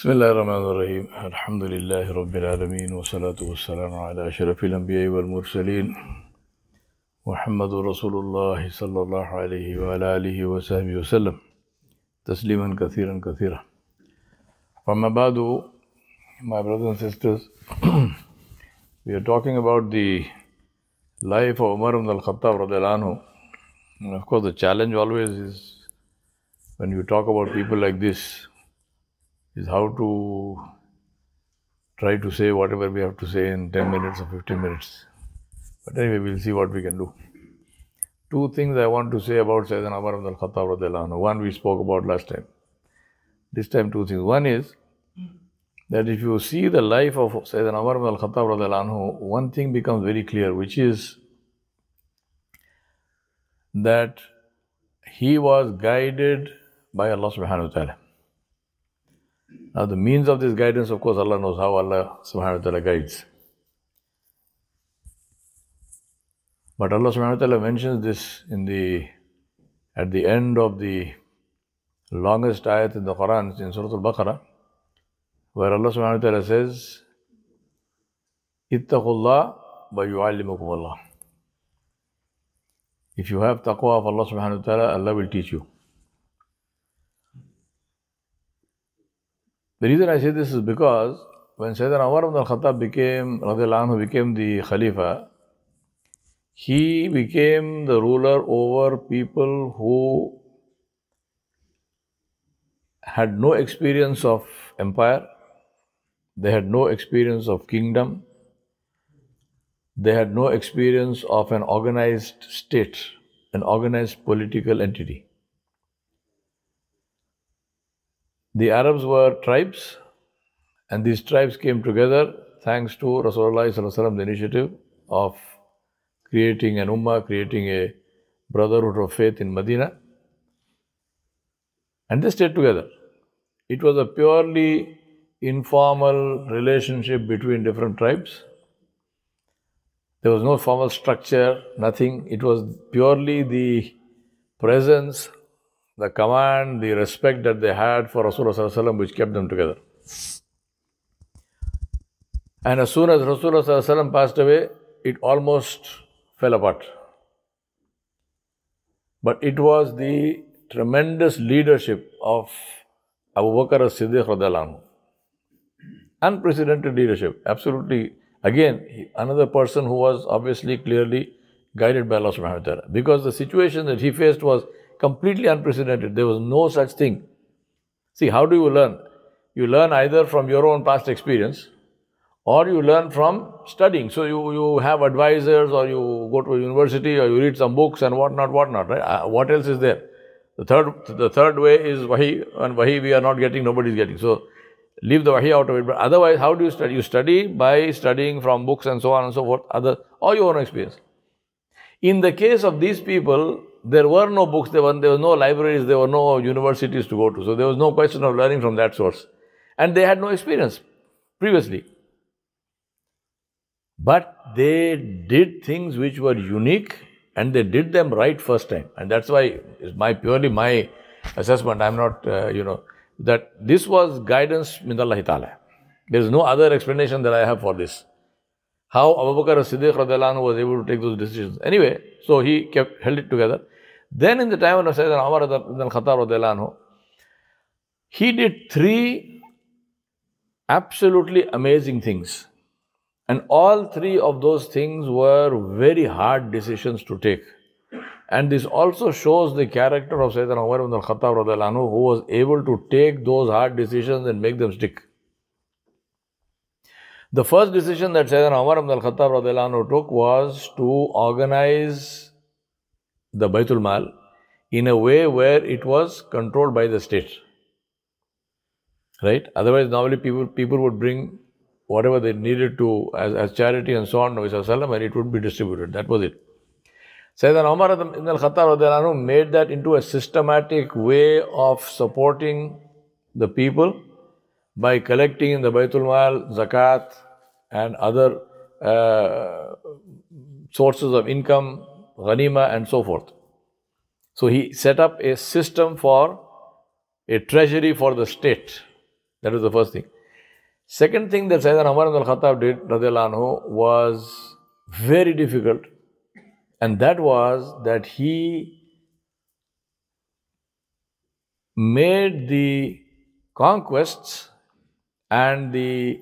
بسم الله الرحمن الرحيم الحمد لله رب العالمين والصلاة والسلام على أشرف الأنبياء والمرسلين محمد رسول الله صلى الله عليه وعلى آله وصحبه وسلم تسليما كثيرا كثيرا فما بعد my brothers and sisters we are talking about the life of Umar ibn al-Khattab radiallahu and of course the challenge always is when you talk about people like this is how to try to say whatever we have to say in 10 minutes or 15 minutes. But anyway, we'll see what we can do. Two things I want to say about Sayyidina Umar ibn al-Khattab One we spoke about last time. This time two things. One is that if you see the life of Sayyidina Umar ibn al-Khattab one thing becomes very clear, which is that he was guided by Allah subhanahu wa ta'ala. Now, the means of this guidance, of course, Allah knows how Allah subhanahu wa ta'ala guides. But Allah subhanahu wa ta'ala mentions this in the at the end of the longest ayat in the Quran, in Surah Al Baqarah, where Allah subhanahu wa ta'ala says, Ittaqullah wa yu'allimukum Allah. If you have taqwa of Allah subhanahu wa ta'ala, Allah will teach you. The reason I say this is because when Sayyidina Umar ibn al-Khattab became, anhu, became the Khalifa, he became the ruler over people who had no experience of empire, they had no experience of kingdom, they had no experience of an organized state, an organized political entity. The Arabs were tribes, and these tribes came together thanks to Rasulullah the initiative of creating an ummah, creating a brotherhood of faith in Medina. And they stayed together. It was a purely informal relationship between different tribes. There was no formal structure, nothing. It was purely the presence the command, the respect that they had for Rasulullah which kept them together. And as soon as Rasulullah passed away, it almost fell apart. But it was the tremendous leadership of Abu Bakr as-Siddiq Unprecedented leadership, absolutely. Again, another person who was obviously clearly guided by Allah subhanahu wa ta'ala. Because the situation that he faced was completely unprecedented. There was no such thing. See, how do you learn? You learn either from your own past experience or you learn from studying. So you, you have advisors or you go to a university or you read some books and whatnot, whatnot, right? Uh, what else is there? The third, the third way is wahi, and wahi we are not getting, nobody is getting. So leave the wahi out of it. But otherwise, how do you study? You study by studying from books and so on and so forth, other, or your own experience. In the case of these people, there were no books, there were, there were no libraries, there were no universities to go to. So there was no question of learning from that source. And they had no experience previously. But they did things which were unique and they did them right first time. And that's why it's my purely my assessment. I'm not, uh, you know, that this was guidance. There is no other explanation that I have for this how Abu Bakr as-Siddiq was able to take those decisions. Anyway, so he kept held it together. Then in the time of Sayyidina Umar ibn al-Khattab he did three absolutely amazing things. And all three of those things were very hard decisions to take. And this also shows the character of Sayyidina Umar ibn al-Khattab who was able to take those hard decisions and make them stick. The first decision that Sayyidina Umar ibn al-Khattab took was to organize the Baitul Mal in a way where it was controlled by the state. Right? Otherwise, normally people, people would bring whatever they needed to as, as charity and so on and it would be distributed. That was it. Sayyidina Umar ibn al-Khattab made that into a systematic way of supporting the people by collecting in the Baitul Mal, Zakat, and other uh, sources of income, ghanima, and so forth. So he set up a system for a treasury for the state. That was the first thing. Second thing that Sayyidina Umar al-Khattab did, anhu, was very difficult. And that was that he made the conquests and the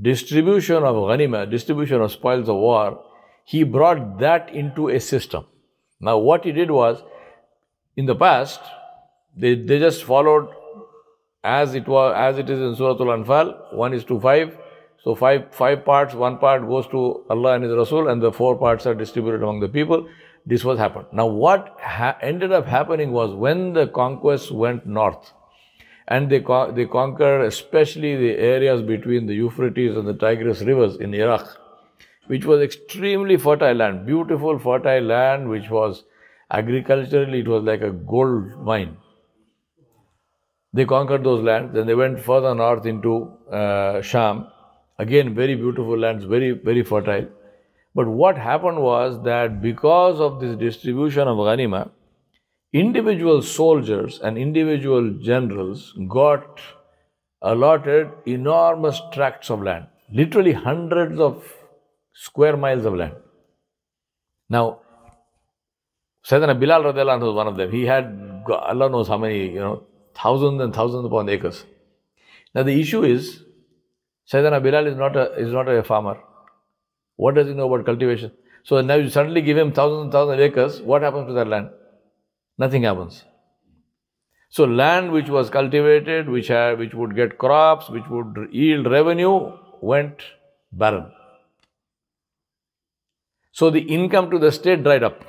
distribution of ghanima, distribution of spoils of war, he brought that into a system. Now, what he did was, in the past, they, they just followed as it was as it is in Surah Al-Anfal, 1 is to 5. So five five parts, one part goes to Allah and His Rasul, and the four parts are distributed among the people. This was happened. Now, what ha- ended up happening was when the conquest went north, and they, co- they conquered especially the areas between the Euphrates and the Tigris rivers in Iraq, which was extremely fertile land, beautiful fertile land, which was agriculturally, it was like a gold mine. They conquered those lands, then they went further north into uh, Sham. Again, very beautiful lands, very, very fertile. But what happened was that because of this distribution of Ghanima, individual soldiers and individual generals got allotted enormous tracts of land, literally hundreds of square miles of land. Now, Sayyidina Bilal was one of them. He had, Allah knows how many, you know, thousands and thousands upon acres. Now the issue is, Sayyidina Bilal is not a, is not a farmer. What does he know about cultivation? So now you suddenly give him thousands and thousands of acres, what happens to that land? Nothing happens. So land which was cultivated, which had, which would get crops, which would yield revenue, went barren. So the income to the state dried up.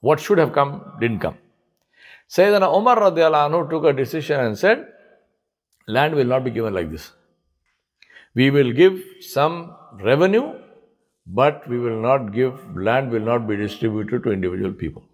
What should have come didn't come. Sayyidina Umar radiallahu anhu took a decision and said, land will not be given like this. We will give some revenue, but we will not give, land will not be distributed to individual people.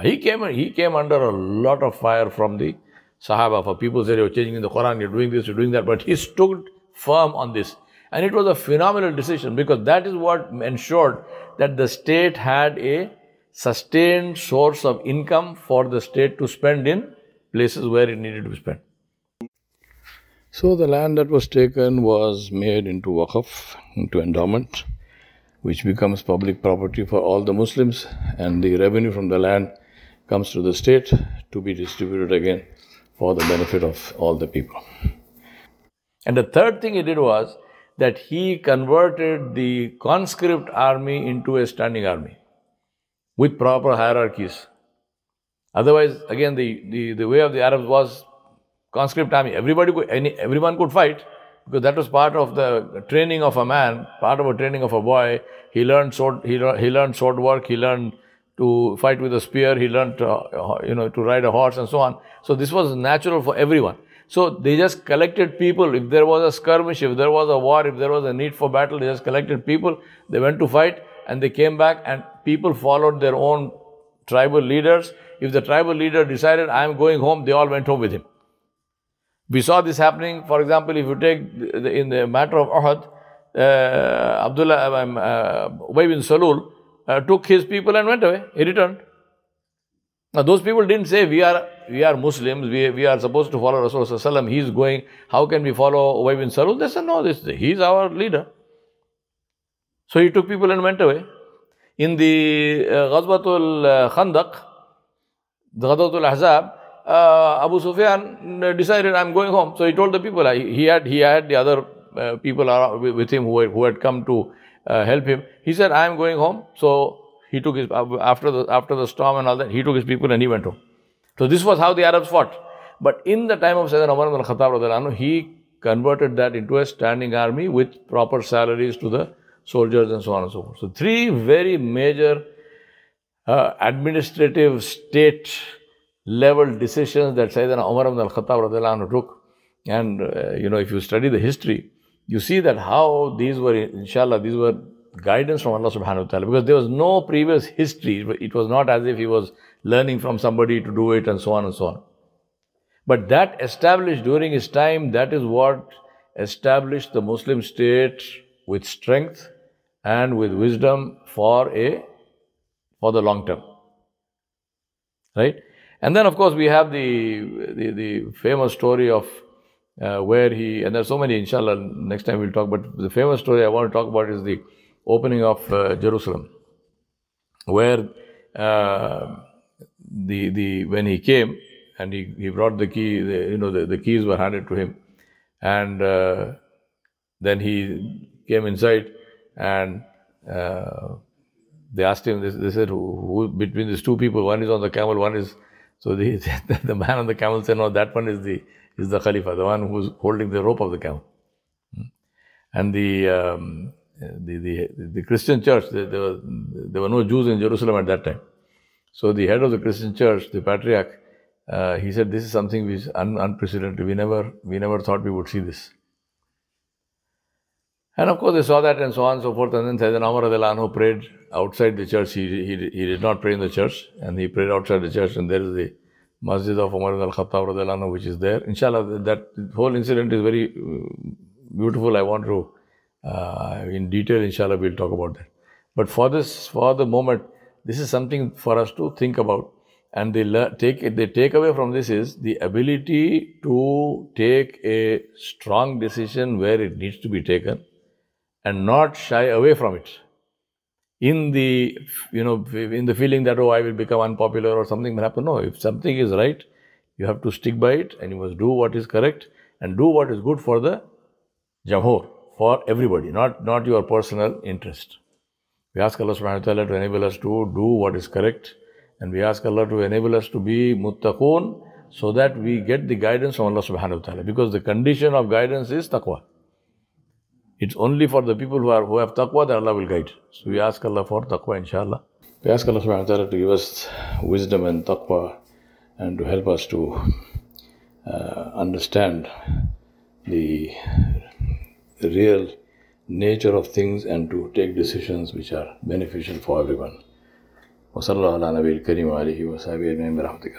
He came, he came under a lot of fire from the Sahaba. For people said, You're changing the Quran, you're doing this, you're doing that. But he stood firm on this. And it was a phenomenal decision because that is what ensured that the state had a sustained source of income for the state to spend in places where it needed to be spent. So the land that was taken was made into waqf, into endowment, which becomes public property for all the Muslims, and the revenue from the land comes to the state to be distributed again for the benefit of all the people. And the third thing he did was that he converted the conscript army into a standing army with proper hierarchies. Otherwise, again, the, the, the way of the Arabs was conscript army. Everybody could, any, everyone could fight because that was part of the training of a man, part of a training of a boy. He learned sword, he, he learned sword work, he learned to fight with a spear, he learned, uh, you know, to ride a horse and so on. So this was natural for everyone. So they just collected people. If there was a skirmish, if there was a war, if there was a need for battle, they just collected people. They went to fight and they came back and people followed their own tribal leaders. If the tribal leader decided, I am going home, they all went home with him. We saw this happening, for example, if you take the, in the matter of Uhud, uh, Abdullah, um, uh, bin Salul, uh, took his people and went away. He returned. Now, those people didn't say, we are, we are Muslims, we, we are supposed to follow Rasulullah. He's going, how can we follow Ubay bin Salul? They said, no, this, he's our leader. So he took people and went away. In the uh, Ghazwatul uh, Khandaq, the Ghazwatul Ahzab, uh, Abu Sufyan decided, I'm going home. So he told the people, he had, he had the other uh, people with him who had, who had come to uh, help him. He said, I am going home. So he took his, after the, after the storm and all that, he took his people and he went home. So this was how the Arabs fought. But in the time of Sayyidina Umar ibn al Khattab, he converted that into a standing army with proper salaries to the soldiers and so on and so forth. So three very major uh, administrative state level decisions that Sayyidina Umar ibn al-Khattab took. And, uh, you know, if you study the history, you see that how these were, inshallah, these were guidance from Allah subhanahu wa ta'ala because there was no previous history. It was not as if he was learning from somebody to do it and so on and so on. But that established during his time, that is what established the Muslim state with strength and with wisdom for a for the long term. Right? And then of course we have the the, the famous story of uh, where he, and there's so many, inshallah, next time we'll talk, but the famous story I want to talk about is the opening of uh, Jerusalem, where uh, the, the, when he came and he, he brought the key, the, you know, the, the keys were handed to him, and uh, then he came inside and uh, they asked him, they, they said, who, who, between these two people, one is on the camel, one is, so the, the man on the camel said, no, that one is the, is the Khalifa, the one who's holding the rope of the camel. Hmm. And the, um, the, the, the, Christian church, there, there, were, there were no Jews in Jerusalem at that time. So the head of the Christian church, the patriarch, uh, he said, this is something which is un- unprecedented. We never, we never thought we would see this. And of course, they saw that and so on and so forth. And then Sayyidina Umar Anhu prayed outside the church. He, he, he did not pray in the church and he prayed outside the church. And there is the Masjid of Umar al Khattab which is there. Inshallah, that whole incident is very uh, beautiful. I want to, uh, in detail, inshallah, we'll talk about that. But for this, for the moment, this is something for us to think about. And they take they take away from this is the ability to take a strong decision where it needs to be taken and not shy away from it in the you know in the feeling that oh i will become unpopular or something will happen. No if something is right you have to stick by it and you must do what is correct and do what is good for the jamhur for everybody not not your personal interest. We ask allah subhanahu wa ta'ala to enable us to do what is correct and we ask allah to enable us to be muttaqun so that we get the guidance from allah subhanahu wa ta'ala because the condition of guidance is taqwa it's only for the people who are who have taqwa that Allah will guide. So we ask Allah for taqwa, inshallah. We ask Allah subhanahu wa ta'ala to give us wisdom and taqwa and to help us to uh, understand the, the real nature of things and to take decisions which are beneficial for everyone. وصلى الله على نبي الكريم وآله وصحبه أجمعين برحمتك